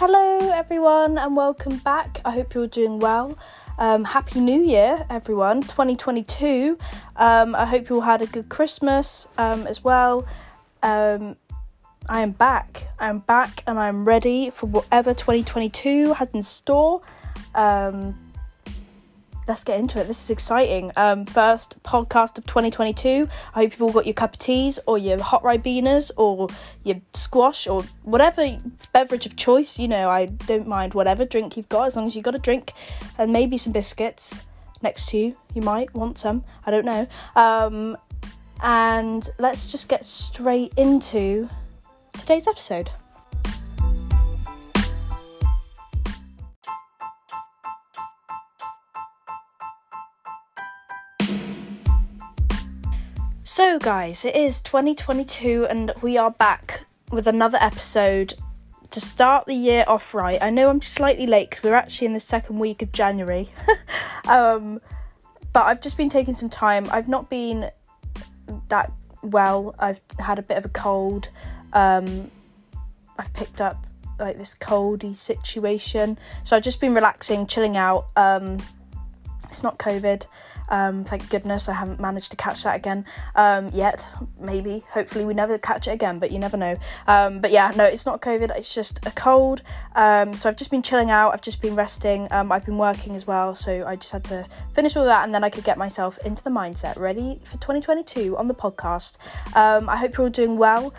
Hello, everyone, and welcome back. I hope you're doing well. Um, Happy New Year, everyone, 2022. Um, I hope you all had a good Christmas um, as well. Um, I am back. I'm back and I'm ready for whatever 2022 has in store. Um, let's get into it. This is exciting. Um, first podcast of 2022. I hope you've all got your cup of teas or your hot ribenas or your squash or whatever beverage of choice. You know, I don't mind whatever drink you've got as long as you've got a drink and maybe some biscuits next to you. You might want some. I don't know. Um, and let's just get straight into today's episode. So, guys, it is 2022 and we are back with another episode to start the year off right. I know I'm slightly late because we're actually in the second week of January. um, but I've just been taking some time. I've not been that well. I've had a bit of a cold. Um, I've picked up like this coldy situation. So I've just been relaxing, chilling out. Um, it's not COVID. Um, thank goodness I haven't managed to catch that again um, yet. Maybe, hopefully, we never catch it again, but you never know. Um, but yeah, no, it's not COVID, it's just a cold. Um, so I've just been chilling out, I've just been resting. Um, I've been working as well, so I just had to finish all that and then I could get myself into the mindset ready for 2022 on the podcast. Um, I hope you're all doing well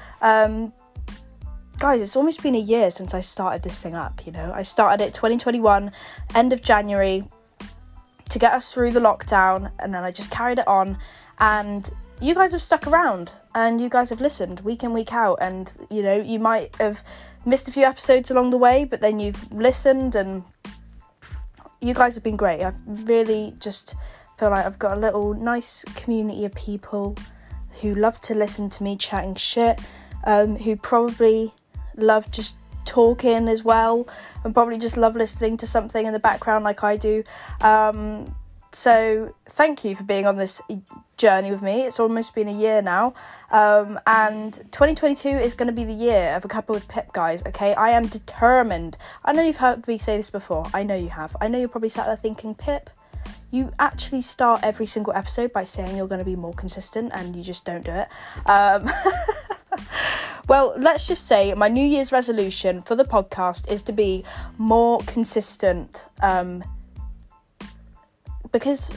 guys, it's almost been a year since I started this thing up, you know. I started it 2021, end of January, to get us through the lockdown, and then I just carried it on. And you guys have stuck around and you guys have listened week in, week out. And you know, you might have missed a few episodes along the way, but then you've listened, and you guys have been great. I really just feel like I've got a little nice community of people who love to listen to me chatting shit, um, who probably love just talking as well and probably just love listening to something in the background like I do. Um, so thank you for being on this journey with me. It's almost been a year now. Um, and 2022 is going to be the year of a cuppa with Pip, guys. Okay, I am determined. I know you've heard me say this before. I know you have. I know you're probably sat there thinking, Pip, you actually start every single episode by saying you're going to be more consistent and you just don't do it. Um, well, let's just say my New Year's resolution for the podcast is to be more consistent um, because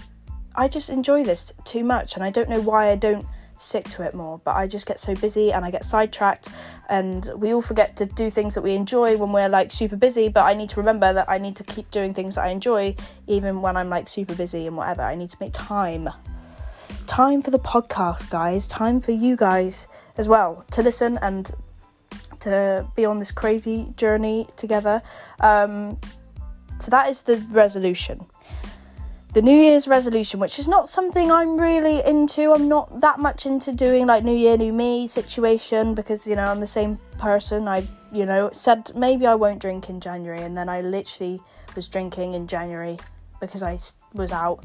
I just enjoy this too much and I don't know why I don't stick to it more. But I just get so busy and I get sidetracked, and we all forget to do things that we enjoy when we're like super busy. But I need to remember that I need to keep doing things that I enjoy, even when I'm like super busy and whatever. I need to make time. Time for the podcast, guys. Time for you guys as well to listen and to be on this crazy journey together. Um, so that is the resolution the New Year's resolution, which is not something I'm really into. I'm not that much into doing like New Year, New Me situation because you know I'm the same person. I, you know, said maybe I won't drink in January, and then I literally was drinking in January because I was out.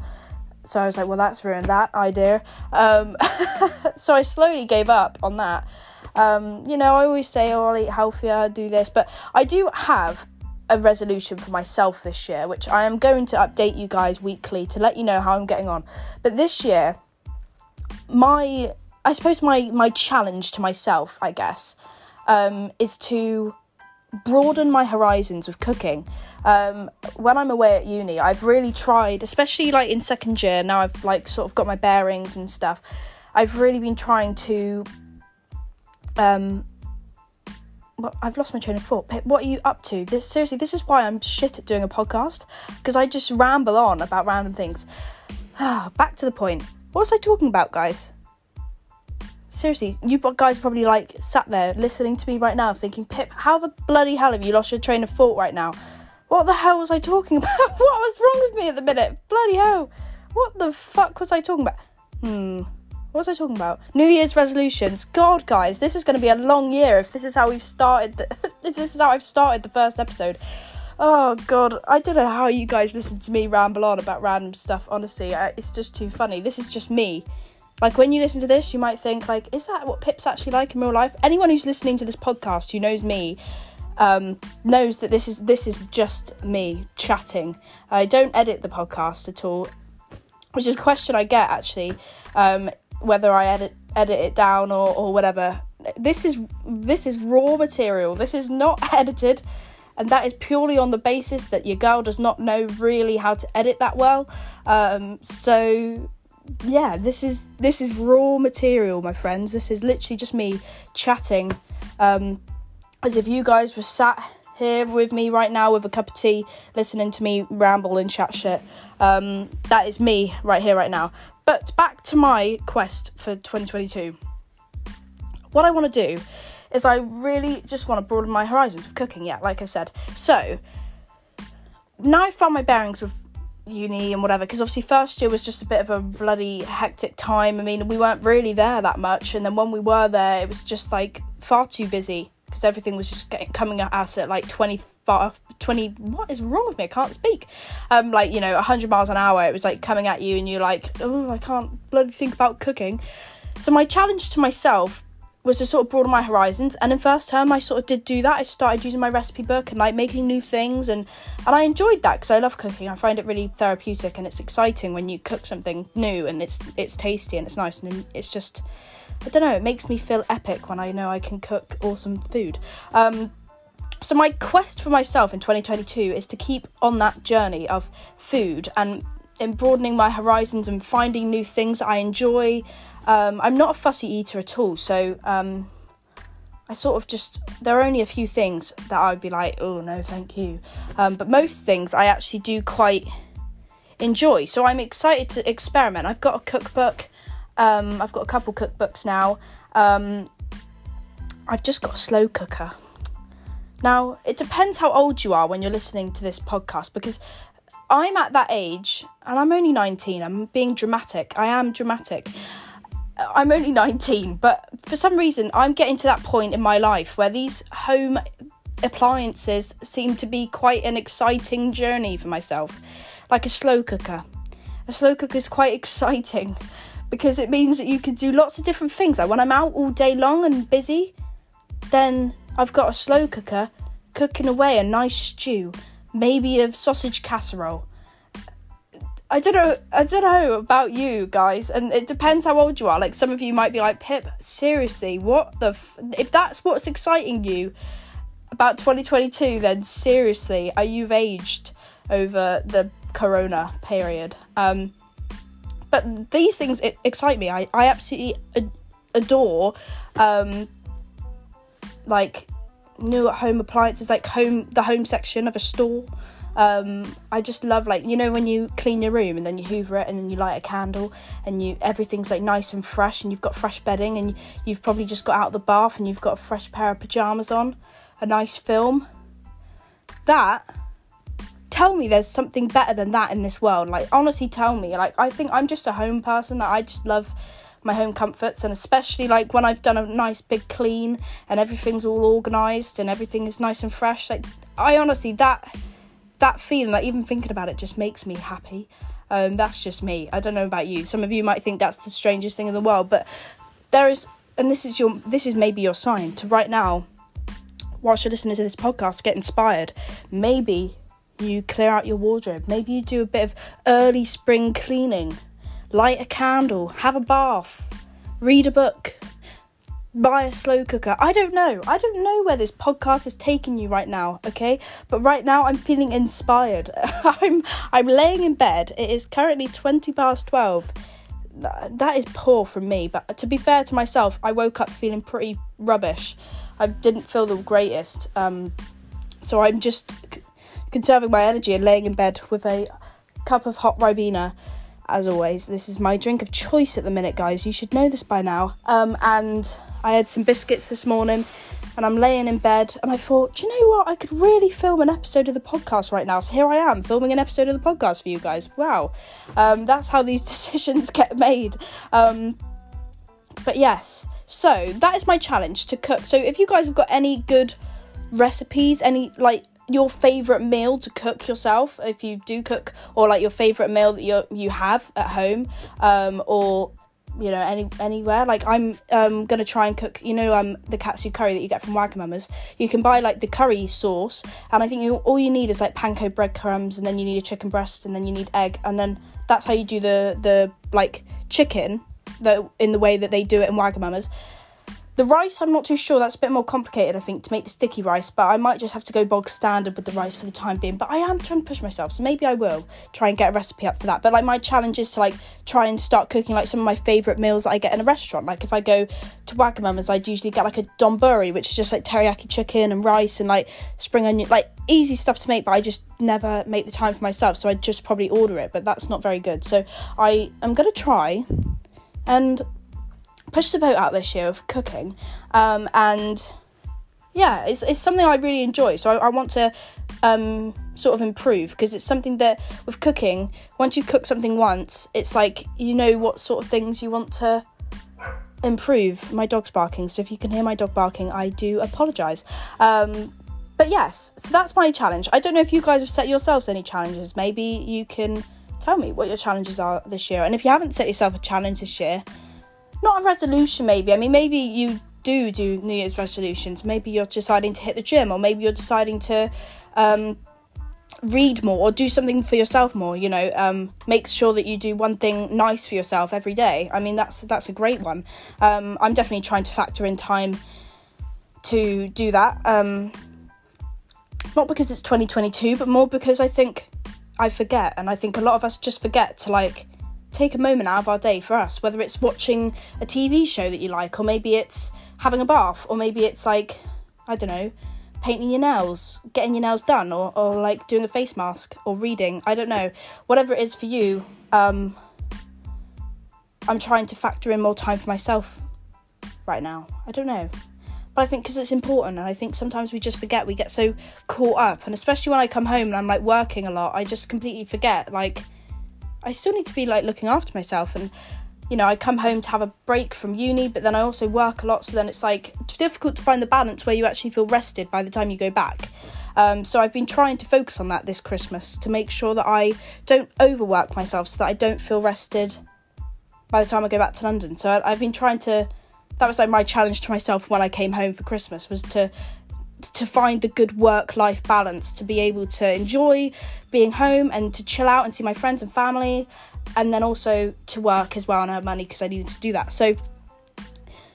So I was like, well, that's ruined that idea. Um, so I slowly gave up on that. Um, you know, I always say, oh, I'll eat healthier, do this, but I do have a resolution for myself this year, which I am going to update you guys weekly to let you know how I'm getting on. But this year, my I suppose my my challenge to myself, I guess, um, is to broaden my horizons with cooking. Um, when I'm away at uni, I've really tried, especially like in second year. Now I've like sort of got my bearings and stuff. I've really been trying to um, well, I've lost my train of thought. What are you up to? This seriously, this is why I'm shit at doing a podcast because I just ramble on about random things. Back to the point. What was I talking about, guys? Seriously, you guys probably like sat there listening to me right now, thinking, Pip, how the bloody hell have you lost your train of thought right now? What the hell was I talking about? what was wrong with me at the minute? Bloody hell! What the fuck was I talking about? Hmm. What was I talking about? New Year's resolutions. God, guys, this is going to be a long year if this is how we've started. The, if this is how I've started the first episode. Oh God, I don't know how you guys listen to me ramble on about random stuff. Honestly, I, it's just too funny. This is just me. Like when you listen to this, you might think like, is that what Pip's actually like in real life? Anyone who's listening to this podcast who knows me um, knows that this is this is just me chatting. I don't edit the podcast at all, which is a question I get actually, um, whether I edit edit it down or, or whatever. This is this is raw material. This is not edited, and that is purely on the basis that your girl does not know really how to edit that well. Um, so yeah, this is this is raw material, my friends. This is literally just me chatting, um, as if you guys were sat here with me right now with a cup of tea, listening to me ramble and chat shit. Um, that is me right here, right now. But back to my quest for 2022. What I want to do is I really just want to broaden my horizons of cooking. Yeah, like I said. So now I've found my bearings with uni and whatever because obviously first year was just a bit of a bloody hectic time. I mean we weren't really there that much and then when we were there it was just like far too busy because everything was just getting, coming at us at like 25 20 what is wrong with me? I can't speak. Um like you know 100 miles an hour it was like coming at you and you're like oh i can't bloody think about cooking. So my challenge to myself was to sort of broaden my horizons. And in first term, I sort of did do that. I started using my recipe book and like making new things, and and I enjoyed that because I love cooking. I find it really therapeutic and it's exciting when you cook something new and it's it's tasty and it's nice and it's just I don't know. It makes me feel epic when I know I can cook awesome food. Um, so my quest for myself in 2022 is to keep on that journey of food and in broadening my horizons and finding new things I enjoy um, I'm not a fussy eater at all, so um, I sort of just there are only a few things that I would be like, oh no, thank you. Um, but most things I actually do quite enjoy. So I'm excited to experiment. I've got a cookbook. Um, I've got a couple cookbooks now. Um, I've just got a slow cooker. Now it depends how old you are when you're listening to this podcast because I'm at that age and I'm only 19. I'm being dramatic. I am dramatic. I'm only 19, but for some reason, I'm getting to that point in my life where these home appliances seem to be quite an exciting journey for myself. Like a slow cooker. A slow cooker is quite exciting because it means that you can do lots of different things. Like when I'm out all day long and busy, then I've got a slow cooker cooking away a nice stew, maybe a sausage casserole I don't know. I don't know about you guys, and it depends how old you are. Like some of you might be like, Pip, seriously, what the? F-? If that's what's exciting you about 2022, then seriously, are you've aged over the Corona period? Um, but these things excite me. I I absolutely adore, um, like new at home appliances, like home the home section of a store. Um, I just love like you know when you clean your room and then you hoover it and then you light a candle and you everything's like nice and fresh and you've got fresh bedding and you've probably just got out of the bath and you've got a fresh pair of pajamas on, a nice film. That tell me there's something better than that in this world. Like honestly tell me. Like I think I'm just a home person. Like, I just love my home comforts and especially like when I've done a nice big clean and everything's all organized and everything is nice and fresh. Like I honestly that that feeling, like even thinking about it, just makes me happy. Um, that's just me. I don't know about you. Some of you might think that's the strangest thing in the world, but there is, and this is your, this is maybe your sign to right now, whilst you're listening to this podcast, get inspired. Maybe you clear out your wardrobe. Maybe you do a bit of early spring cleaning, light a candle, have a bath, read a book, buy a slow cooker. I don't know. I don't know where this podcast is taking you right now, okay? But right now I'm feeling inspired. I'm I'm laying in bed. It is currently 20 past 12. That is poor from me, but to be fair to myself, I woke up feeling pretty rubbish. I didn't feel the greatest. Um, so I'm just c- conserving my energy and laying in bed with a cup of hot ribena as always. This is my drink of choice at the minute, guys. You should know this by now. Um, and I had some biscuits this morning and I'm laying in bed and I thought, do you know what? I could really film an episode of the podcast right now. So here I am filming an episode of the podcast for you guys. Wow. Um, that's how these decisions get made. Um, but yes, so that is my challenge to cook. So if you guys have got any good recipes, any like your favorite meal to cook yourself, if you do cook, or like your favorite meal that you you have at home, um, or you know any anywhere. Like i'm um gonna try and cook you know um the katsu curry that you get from wagamama's? You can buy like the curry sauce and i think you all you need is like panko breadcrumbs and then you need a chicken breast and then you need egg and then that's how you do the the like chicken that in the way that they do it in wagamama's the rice, I'm not too sure. That's a bit more complicated, I think, to make the sticky rice. But I might just have to go bog standard with the rice for the time being. But I am trying to push myself, so maybe I will try and get a recipe up for that. But like my challenge is to like try and start cooking like some of my favourite meals that I get in a restaurant. Like if I go to Wagamama's, I'd usually get like a donburi, which is just like teriyaki chicken and rice and like spring onion, like easy stuff to make. But I just never make the time for myself, so I'd just probably order it. But that's not very good. So I am gonna try and pushed the boat out this year of cooking, um, and yeah, it's, it's something I really enjoy. So I, I want to um, sort of improve because it's something that with cooking, once you cook something once, it's like you know what sort of things you want to improve. My dog's barking, so if you can hear my dog barking, I do apologise. Um, but yes, so that's my challenge. I don't know if you guys have set yourselves any challenges. Maybe you can tell me what your challenges are this year. And if you haven't set yourself a challenge this year, not a resolution maybe. I mean, maybe you do do New Year's resolutions. Maybe you're deciding to hit the gym, or maybe you're deciding to um, read more or do something for yourself more. You know, um, make sure that you do one thing nice for yourself every day. I mean, that's that's a great one. Um, I'm definitely trying to factor in time to do that. Um, not because it's 2022, but more because I think I forget, and I think a lot of us just forget to like take a moment out of our day for us, whether it's watching a TV show that you like, or maybe it's having a bath, or maybe it's like, I don't know, painting your nails, getting your nails done, or, or like doing a face mask, or reading. I don't know. Whatever it is for you, um, I'm trying to factor in more time for myself right now. I don't know. But I think because it's important, and I think sometimes we just forget, we get so caught up, and especially when I come home and I'm like working a lot, I just completely forget, like, I still need to be like looking after myself and you know, I come home to have a break from uni, but then I also work a lot, so then it's like difficult to find the balance where you actually feel rested by the time you go back. Um, so I've been trying to focus on that this Christmas to make sure that I don't overwork myself so that I don't feel rested by the time I go back to London. So I, I've been trying to. That was like my challenge to myself when I came home for Christmas was to to find the good work life balance to be able to enjoy being home and to chill out and see my friends and family and then also to work as well and earn money because I needed to do that. So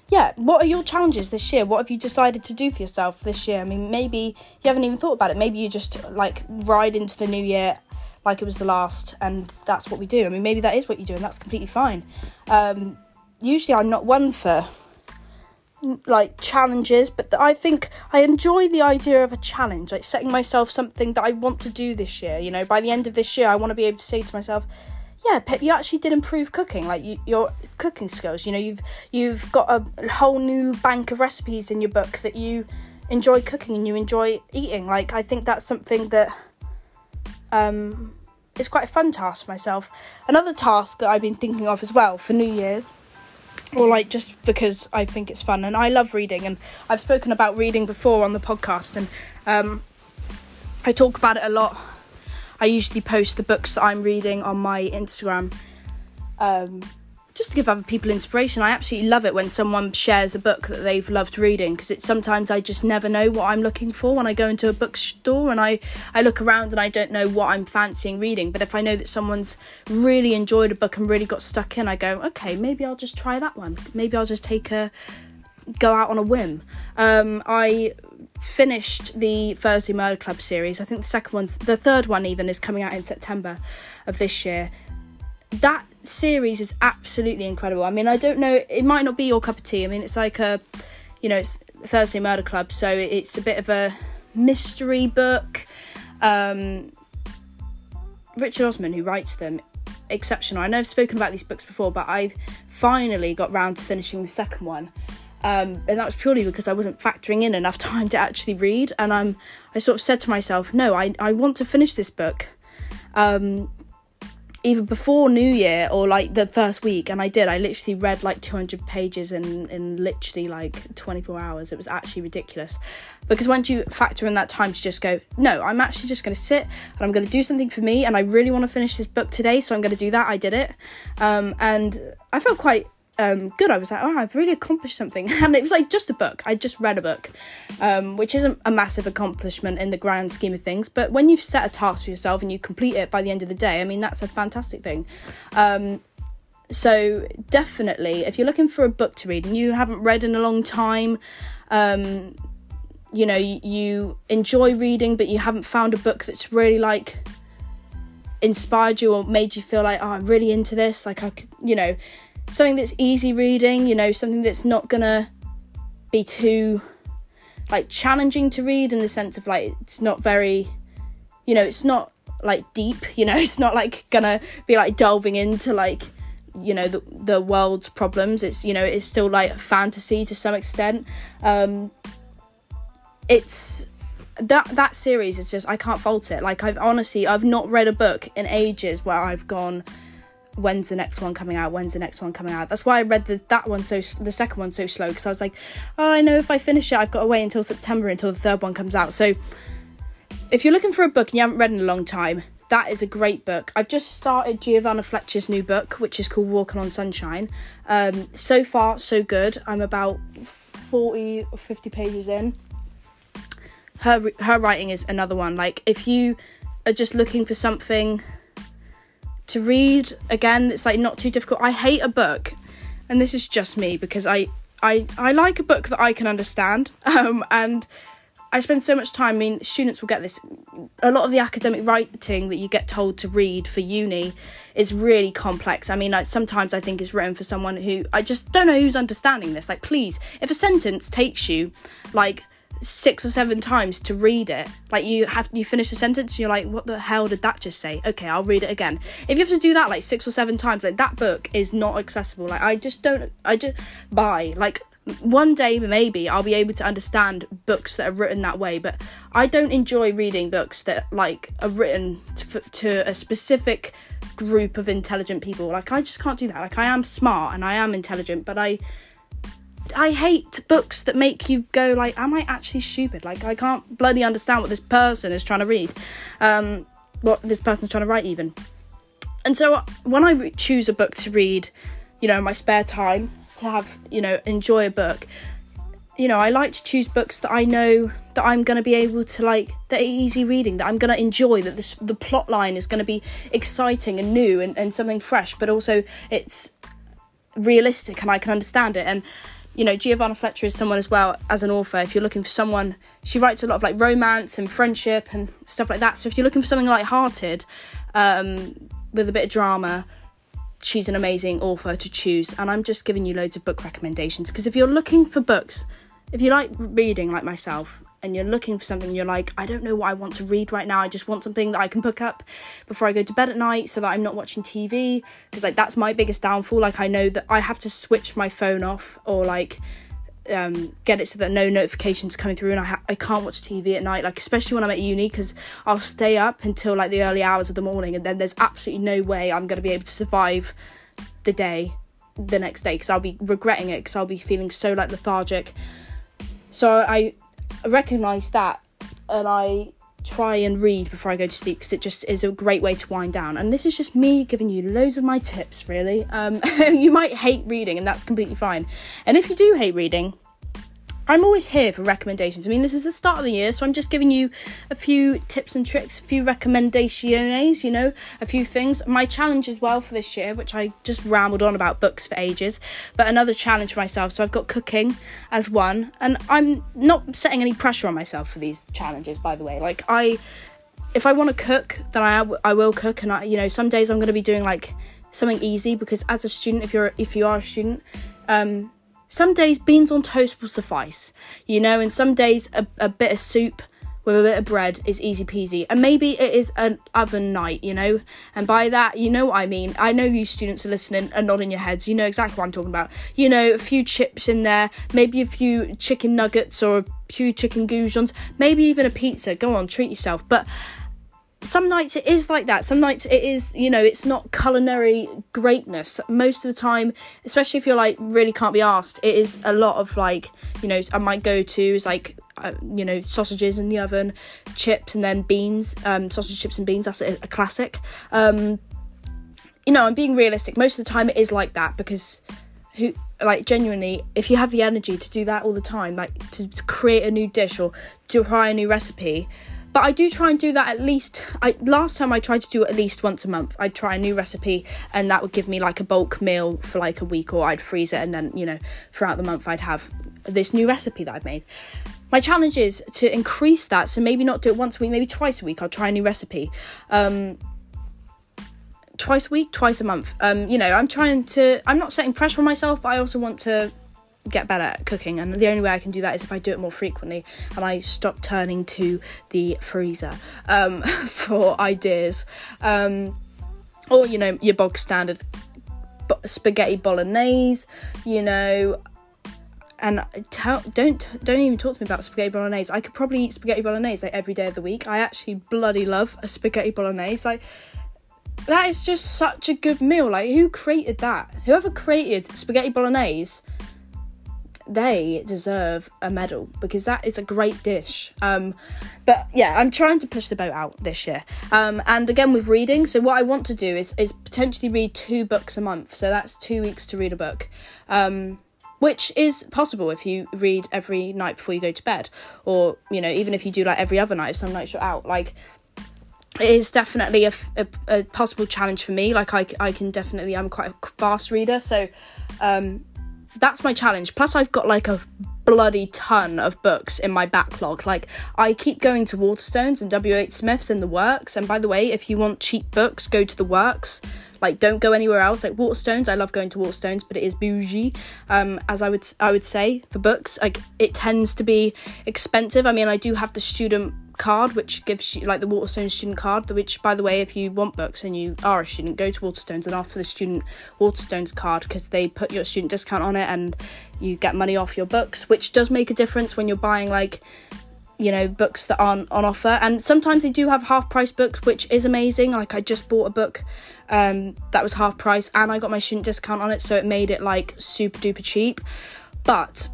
yeah, what are your challenges this year? What have you decided to do for yourself this year? I mean, maybe you haven't even thought about it. Maybe you just like ride into the new year like it was the last, and that's what we do. I mean, maybe that is what you do, and that's completely fine. Um, usually, I'm not one for like challenges, but I think I enjoy the idea of a challenge, like setting myself something that I want to do this year. You know, by the end of this year, I want to be able to say to myself, "Yeah, Pip, you actually did improve cooking. Like you, your cooking skills. You know, you've you've got a whole new bank of recipes in your book that you enjoy cooking and you enjoy eating. Like I think that's something that um, is quite a fun task myself. Another task that I've been thinking of as well for New Year's or like just because I think it's fun and I love reading and I've spoken about reading before on the podcast and um, I talk about it a lot. I usually post the books that I'm reading on my Instagram. Um, just to give other people inspiration. I absolutely love it when someone shares a book that they've loved reading because it's sometimes I just never know what I'm looking for when I go into a bookstore and I, I look around and I don't know what I'm fancying reading. But if I know that someone's really enjoyed a book and really got stuck in, I go, okay, maybe I'll just try that one. Maybe I'll just take a go out on a whim. Um, I finished the Thursday Murder Club series. I think the second one's the third one even is coming out in September of this year. That series is absolutely incredible. I mean, I don't know, it might not be your cup of tea. I mean, it's like a, you know, it's Thursday Murder Club, so it's a bit of a mystery book. Um, Richard Osman, who writes them, exceptional. I know I've spoken about these books before, but I finally got round to finishing the second one. Um, and that was purely because I wasn't factoring in enough time to actually read. And I'm, I sort of said to myself, no, I, I want to finish this book. Um, either before New Year or like the first week, and I did. I literally read like 200 pages in in literally like 24 hours. It was actually ridiculous because once you factor in that time to just go, no, I'm actually just going to sit and I'm going to do something for me, and I really want to finish this book today, so I'm going to do that. I did it, um, and I felt quite um, good. I was like, oh, I've really accomplished something. And it was like just a book. I just read a book, um, which isn't a massive accomplishment in the grand scheme of things. But when you've set a task for yourself and you complete it by the end of the day, I mean, that's a fantastic thing. Um, so definitely, if you're looking for a book to read and you haven't read in a long time, um, you know, you, you enjoy reading, but you haven't found a book that's really like inspired you or made you feel like, oh, I'm really into this. Like I could, you know, something that's easy reading, you know, something that's not gonna be too like challenging to read in the sense of like it's not very, you know, it's not like deep, you know, it's not like gonna be like delving into like you know the the world's problems it's you know it's still like fantasy to some extent um it's that that series is just I can't fault it. Like I've honestly I've not read a book in ages where I've gone when's the next one coming out when's the next one coming out. That's why i read the, that one so the second one so slow because i was like oh i know if i finish it i've got to wait until september until the third one comes out. So if you're looking for a book and you haven't read in a long time that is a great book. I've just started giovanna fletcher's new book which is called walking on sunshine. Um, so far so good. I'm about 40 or 50 pages in. Her her writing is another one. Like if you are just looking for something to read, again, it's like not too difficult. I hate a book, and this is just me because I I I like a book that I can understand. Um, and I spend so much time. I mean, students will get this. A lot of the academic writing that you get told to read for uni is really complex. I mean, like sometimes I think it's written for someone who I just don't know who's understanding this. Like, please, if a sentence takes you like six or seven times to read it. Like you have you finish a sentence and you're like, what the hell did that just say? Okay, I'll read it again. If you have to do that like six or seven times, like that book is not accessible. Like I just don't I just buy like one day maybe I'll be able to understand books that are written that way, but I don't enjoy reading books that like are written to, to a specific group of intelligent people. Like I just can't do that. Like I am smart and I am intelligent, but I I hate books that make you go like, am I actually stupid? Like I can't bloody understand what this person is trying to read, um, what this person's trying to write even. And so when I choose a book to read, you know, my spare time to have, you know, enjoy a book, you know, I like to choose books that I know that I'm going to be able to like that are easy reading, that I'm going to enjoy, that this, the plot line is going to be exciting and new and, and something fresh, but also it's realistic and I can understand it. And you know, Giovanna Fletcher is someone as well as an author. If you're looking for someone, she writes a lot of like romance and friendship and stuff like that. So if you're looking for something light-hearted, um, with a bit of drama, she's an amazing author to choose. And I'm just giving you loads of book recommendations because if you're looking for books, if you like reading like myself, and you're looking for something you're like i don't know what i want to read right now. I just want something that i can pick up before i go to bed at night so that i'm not watching tv because like that's my biggest downfall. Like i know that i have to switch my phone off or like um, get it so that no notifications coming through and I, ha- I can't watch TV at night. Like especially when I'm at uni because I'll stay up until like the early hours of the morning and then there's absolutely no way I'm going to be able to survive the day the next day because I'll be regretting it because I'll be feeling so like lethargic. So I I recognise that and I try and read before I go to sleep because it just is a great way to wind down. And this is just me giving you loads of my tips, really. Um, you might hate reading, and that's completely fine. And if you do hate reading, I'm always here for recommendations. I mean, this is the start of the year, so I'm just giving you a few tips and tricks, a few recommendations, you know, a few things. My challenge as well for this year, which I just rambled on about books for ages, but another challenge for myself. So I've got cooking as one, and I'm not setting any pressure on myself for these challenges, by the way. Like, I, if I want to cook, then I, I will cook, and I, you know, some days I'm going to be doing like something easy because as a student, if you're, if you are a student, um, some days beans on toast will suffice, you know, and some days a, a bit of soup with a bit of bread is easy peasy. And maybe it is an oven night, you know? And by that, you know what I mean. I know you students are listening and nodding your heads. You know exactly what I'm talking about. You know, a few chips in there, maybe a few chicken nuggets or a few chicken goujons, maybe even a pizza. Go on, treat yourself. But some nights it is like that. Some nights it is, you know, it's not culinary greatness. Most of the time, especially if you're like really can't be asked, it is a lot of like, you know, I might go to is like, uh, you know, sausages in the oven, chips, and then beans. Um, sausage, chips, and beans. That's a, a classic. Um, you know, I'm being realistic. Most of the time it is like that because who like genuinely if you have the energy to do that all the time like to create a new dish or to try a new recipe but I do try and do that at least. I last time I tried to do it at least once a month. I'd try a new recipe, and that would give me like a bulk meal for like a week, or I'd freeze it, and then you know throughout the month I'd have this new recipe that I've made. My challenge is to increase that, so maybe not do it once a week, maybe twice a week. I'll try a new recipe. Um, twice a week, twice a month. Um, you know, I'm trying to. I'm not setting pressure on myself, but I also want to get better at cooking and the only way I can do that is if I do it more frequently and I stop turning to the freezer um, for ideas. Um, or you know your bog standard spaghetti bolognese you know and don't don't even talk to me about spaghetti bolognese. I could probably eat spaghetti bolognese like every day of the week. I actually bloody love a spaghetti bolognese like that is just such a good meal. Like who created that? Whoever created spaghetti bolognese they deserve a medal because that is a great dish. Um, but yeah, I'm trying to push the boat out this year. Um, and again with reading, so what I want to do is is potentially read two books a month. So that's two weeks to read a book. Um, which is possible if you read every night before you go to bed, or you know, even if you do like every other night, if some nights you're out, like it is definitely a, a, a, possible challenge for me. Like I, I can definitely, I'm quite a fast reader, so um, that's my challenge. Plus, I've got like a bloody ton of books in my backlog. Like, I keep going to Waterstones and W.H. Smith's in the works. And by the way, if you want cheap books, go to the works. Like, don't go anywhere else. Like Waterstones, I love going to Waterstones, but it is bougie. Um, as I would I would say for books, like it tends to be expensive. I mean, I do have the student card which gives you like the Waterstone student card which by the way if you want books and you are a student go to Waterstones and ask for the student Waterstones card because they put your student discount on it and you get money off your books which does make a difference when you're buying like you know books that aren't on offer. And sometimes they do have half price books which is amazing. Like i just bought a book um, that was half price and i got my student discount on it so it made it like super duper cheap. But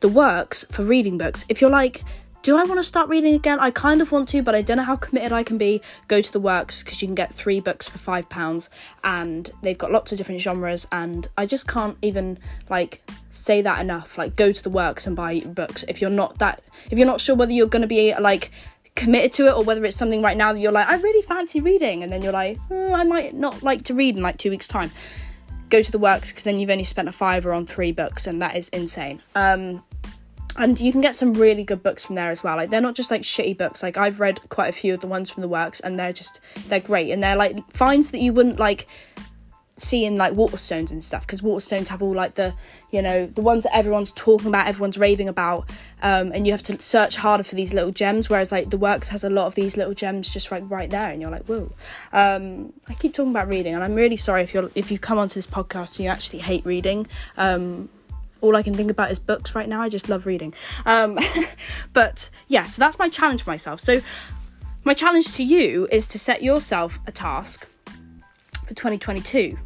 the works for reading books if you're like do I want to start reading again? I kind of want to, but I don't know how committed I can be. Go to the works because you can get three books for five pounds, and they've got lots of different genres. And I just can't even like say that enough. Like, go to the works and buy books if you're not that if you're not sure whether you're going to be like committed to it or whether it's something right now that you're like I really fancy reading, and then you're like oh, I might not like to read in like two weeks time. Go to the works because then you've only spent a fiver on three books, and that is insane. Um, and you can get some really good books from there as well. Like they're not just like shitty books. Like i've read quite a few of the ones from the works and they're just they're great. And they're like finds that you wouldn't like see in like waterstones and stuff because waterstones have all like the you know the ones that everyone's talking about everyone's raving about um, and you have to search harder for these little gems whereas like the works has a lot of these little gems just like right there and you're like whoa. Um, i keep talking about reading and i'm really sorry if you're if you come onto this podcast and you actually hate reading. Um, all I can think about is books right now. I just love reading. Um, but yeah, so that's my challenge for myself. So my challenge to you is to set yourself a task for 2022.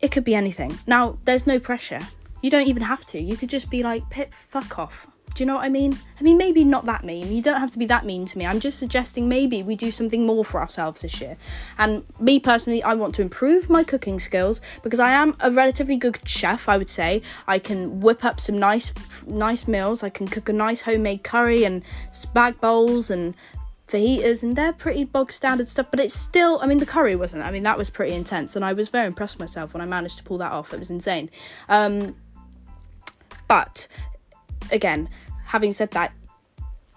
It could be anything. Now, there's no pressure. You don't even have to. You could just be like, Pip, fuck off. Do you know what I mean? I mean, maybe not that mean. You don't have to be that mean to me. I'm just suggesting maybe we do something more for ourselves this year. And me personally, I want to improve my cooking skills because I am a relatively good chef, I would say. I can whip up some nice nice meals. I can cook a nice homemade curry and spag bowls and fajitas and they're pretty bog standard stuff, but it's still I mean the curry wasn't. I mean that was pretty intense and I was very impressed with myself when I managed to pull that off. It was insane. Um, but again, having said that,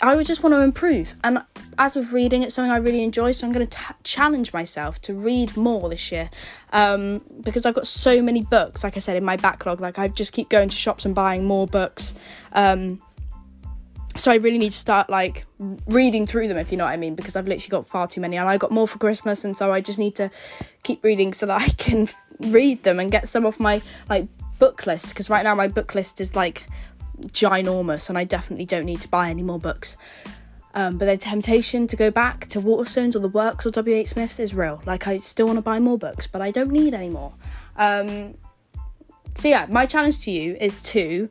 I would just want to improve. And as with reading, it's something I really enjoy, so I'm going to t- challenge myself to read more this year um, because I've got so many books, like I said, in my backlog. Like, I just keep going to shops and buying more books. Um, so I really need to start like reading through them, if you know what I mean, because I've literally got far too many, and I got more for Christmas, and so I just need to keep reading so that I can read them and get some off my like book list. Because right now my book list is like ginormous, and I definitely don't need to buy any more books. Um, but the temptation to go back to Waterstones or the Works or W.H. Smith's is real. Like, I still want to buy more books, but I don't need any more. Um, so, yeah, my challenge to you is to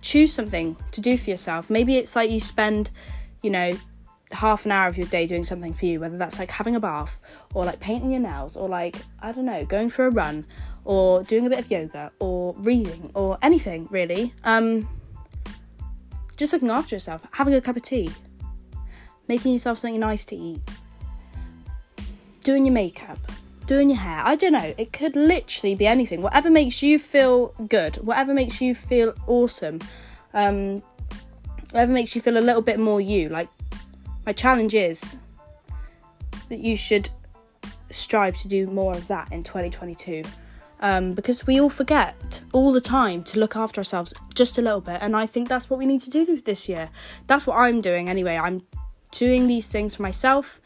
choose something to do for yourself. Maybe it's like you spend, you know, half an hour of your day doing something for you, whether that's like having a bath or like painting your nails or like, I don't know, going for a run or doing a bit of yoga or reading or anything really. Um, just looking after yourself, having a cup of tea, making yourself something nice to eat, doing your makeup, doing your hair. I don't know. It could literally be anything. Whatever makes you feel good, whatever makes you feel awesome, um, whatever makes you feel a little bit more you. Like, my challenge is that you should strive to do more of that in 2022. Um, because we all forget all the time to look after ourselves just a little bit, and I think that's what we need to do this year. That's what I'm doing anyway. I'm doing these things for myself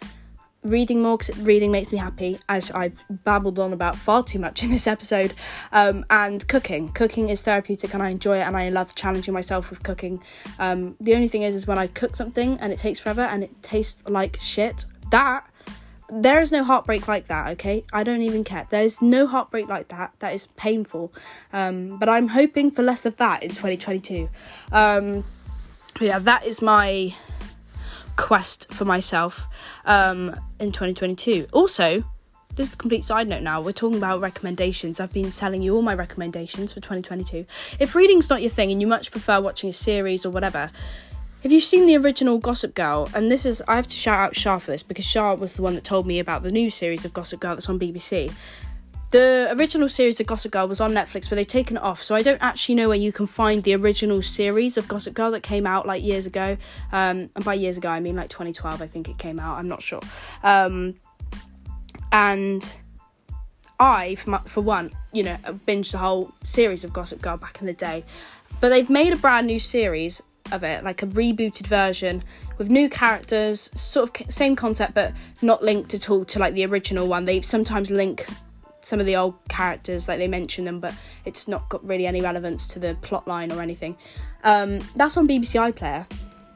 reading more because reading makes me happy as i've babbled on about far too much in this episode um, and cooking cooking is therapeutic and i enjoy it and i love challenging myself with cooking um, the only thing is is when i cook something and it takes forever and it tastes like shit that there is no heartbreak like that okay i don't even care there's no heartbreak like that that is painful um, but i'm hoping for less of that in 2022 um, yeah that is my quest for myself um, in 2022. Also, this is a complete side note now. We're talking about recommendations. I've been telling you all my recommendations for 2022. If reading's not your thing and you much prefer watching a series or whatever, if you've seen the original Gossip Girl, and this is, I have to shout out Shah for this because Shah was the one that told me about the new series of Gossip Girl that's on BBC. The original series of Gossip Girl was on Netflix, but they've taken it off. So I don't actually know where you can find the original series of Gossip Girl that came out like years ago. Um, and by years ago, I mean like 2012, I think it came out. I'm not sure. Um, and I, for, my, for one, you know, binged the whole series of Gossip Girl back in the day. But they've made a brand new series of it, like a rebooted version with new characters, sort of same concept, but not linked at all to like the original one. They sometimes link some of the old characters, like they mention them, but it's not got really any relevance to the plot line or anything. Um, that's on BBC iPlayer.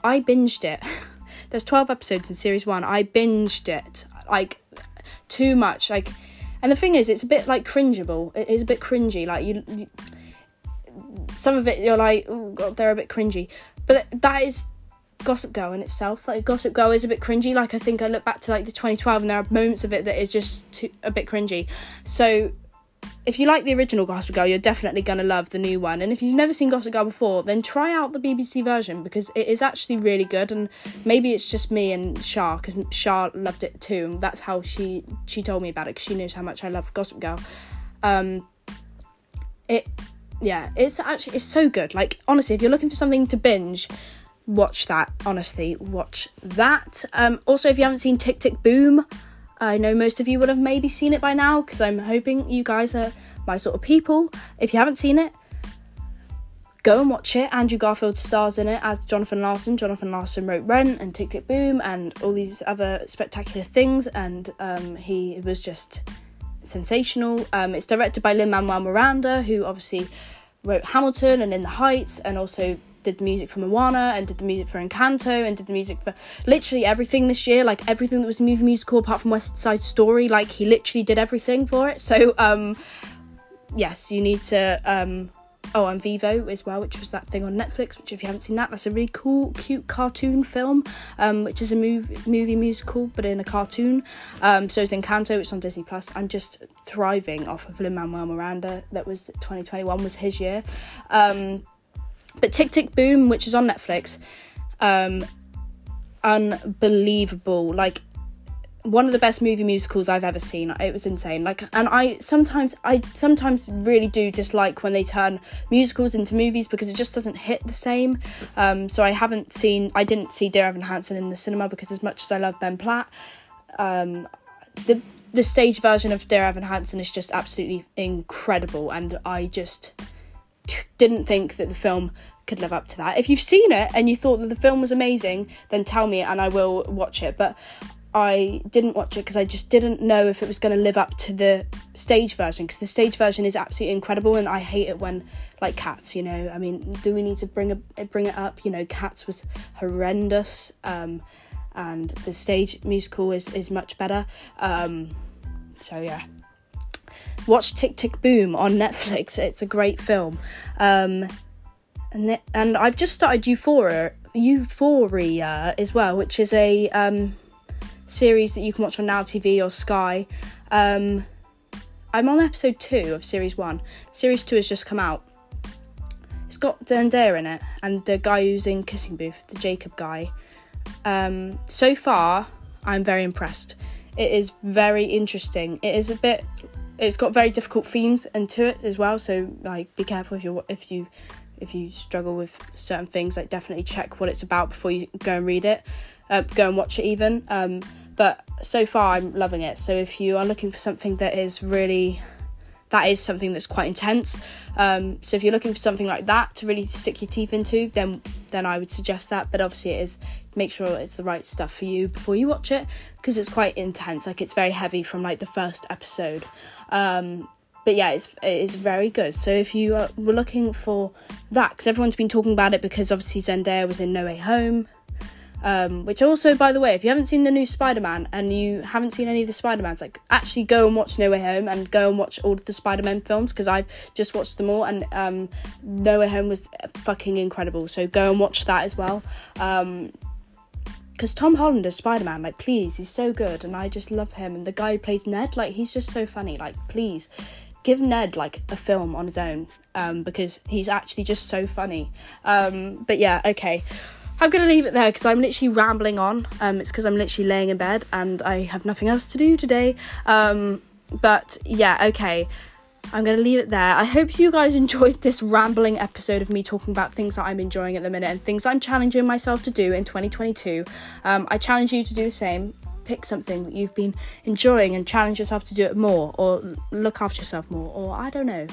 I binged it. There's 12 episodes in series one. I binged it like too much. Like, and the thing is, it's a bit like cringeable. It is a bit cringy. Like you, you some of it you're like, oh god, they're a bit cringy. But that is Gossip Girl in itself. Like Gossip Girl is a bit cringy. Like I think I look back to like the 2012 and there are moments of it that is just too, a bit cringy. So if you like the original Gossip Girl, you're definitely going to love the new one. And if you've never seen Gossip Girl before, then try out the BBC version because it is actually really good. And maybe it's just me and Shah because Shah loved it too. And that's how she she told me about it because she knows how much I love Gossip Girl. Um, it yeah, it's actually it's so good. Like honestly, if you're looking for something to binge watch that. Honestly, watch that. Um, also, if you haven't seen Tick Tick Boom, I know most of you would have maybe seen it by now because I'm hoping you guys are my sort of people. If you haven't seen it, go and watch it. Andrew Garfield stars in it as Jonathan Larson. Jonathan Larson wrote Rent and Tick Tick Boom and all these other spectacular things, and um, he was just sensational. Um, it's directed by Lin Manuel Miranda, who obviously wrote Hamilton and In the Heights, and also did the music for Moana and did the music for Encanto and did the music for literally everything this year, like everything that was movie musical apart from West Side Story. Like he literally did everything for it. So um, yes, you need to. Um, oh, and Vivo as well, which was that thing on Netflix. Which if you haven't seen that, that's a really cool, cute cartoon film, um, which is a movie movie musical but in a cartoon. Um, so it's Encanto, which is on Disney Plus. I'm just thriving off of Lin Manuel Miranda. That was 2021 was his year. Um, but Tick Tick Boom, which is on Netflix, um, unbelievable. Like one of the best movie musicals I've ever seen. It was insane. Like, and I sometimes, I sometimes really do dislike when they turn musicals into movies because it just doesn't hit the same. Um, so I haven't seen, I didn't see Dear Evan Hansen in the cinema because as much as I love Ben Platt, um, the the stage version of Dear Evan Hansen is just absolutely incredible, and I just didn't think that the film could live up to that. If you've seen it and you thought that the film was amazing, then tell me and I will watch it. But I didn't watch it because I just didn't know if it was going to live up to the stage version because the stage version is absolutely incredible and I hate it when like Cats, you know. I mean, do we need to bring a, bring it up? You know, Cats was horrendous um, and the stage musical is is much better. Um, so yeah watch Tick Tick Boom on Netflix. It's a great film. Um, and th- and I've just started Euphoria, Euphoria as well, which is a um, series that you can watch on Now TV or Sky. Um, I'm on episode two of series one. Series two has just come out. It's got Zendaya in it and the guy who's in Kissing Booth, the Jacob guy. Um, so far, I'm very impressed. It is very interesting. It is a bit. It's got very difficult themes into it as well. So like, be careful if you if you if you struggle with certain things. Like, definitely check what it's about before you go and read it. Uh, go and watch it even. Um, but so far, I'm loving it. So if you are looking for something that is really that is something that's quite intense. Um, so if you're looking for something like that to really stick your teeth into, then then I would suggest that. But obviously, it is make sure it's the right stuff for you before you watch it because it's quite intense. Like it's very heavy from like the first episode. Um, but yeah, it's it is very good. So if you uh, were looking for that, because everyone's been talking about it, because obviously Zendaya was in No Way Home, um, which also, by the way, if you haven't seen the new Spider Man and you haven't seen any of the Spider Mans, like actually go and watch No Way Home and go and watch all of the Spider Man films because I've just watched them all and um, No Way Home was fucking incredible. So go and watch that as well. Um, because Tom Holland is Spider Man, like, please, he's so good, and I just love him. And the guy who plays Ned, like, he's just so funny. Like, please, give Ned like a film on his own, um, because he's actually just so funny. Um, but yeah, okay. I'm gonna leave it there because I'm literally rambling on. Um, it's because I'm literally laying in bed and I have nothing else to do today. Um, but yeah, okay. I'm going to leave it there. I hope you guys enjoyed this rambling episode of me talking about things that I'm enjoying at the minute and things I'm challenging myself to do in 2022. Um, I challenge you to do the same. Pick something that you've been enjoying and challenge yourself to do it more or look after yourself more or I don't know.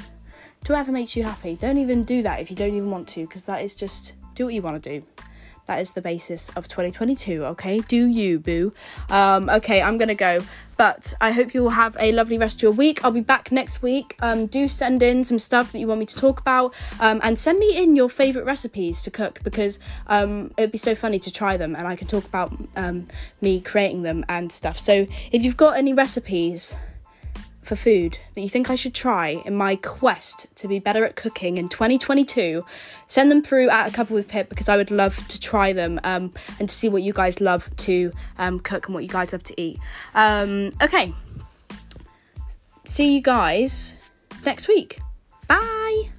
Do whatever makes you happy. Don't even do that if you don't even want to because that is just do what you want to do. That is the basis of 2022, okay? Do you, boo? Um, okay, I'm gonna go. But I hope you will have a lovely rest of your week. I'll be back next week. Um, do send in some stuff that you want me to talk about um, and send me in your favourite recipes to cook because um, it'd be so funny to try them and I can talk about um, me creating them and stuff. So if you've got any recipes, for food that you think I should try in my quest to be better at cooking in 2022, send them through at a cuppa with Pip because I would love to try them um, and to see what you guys love to um, cook and what you guys love to eat. Um, okay, see you guys next week. Bye.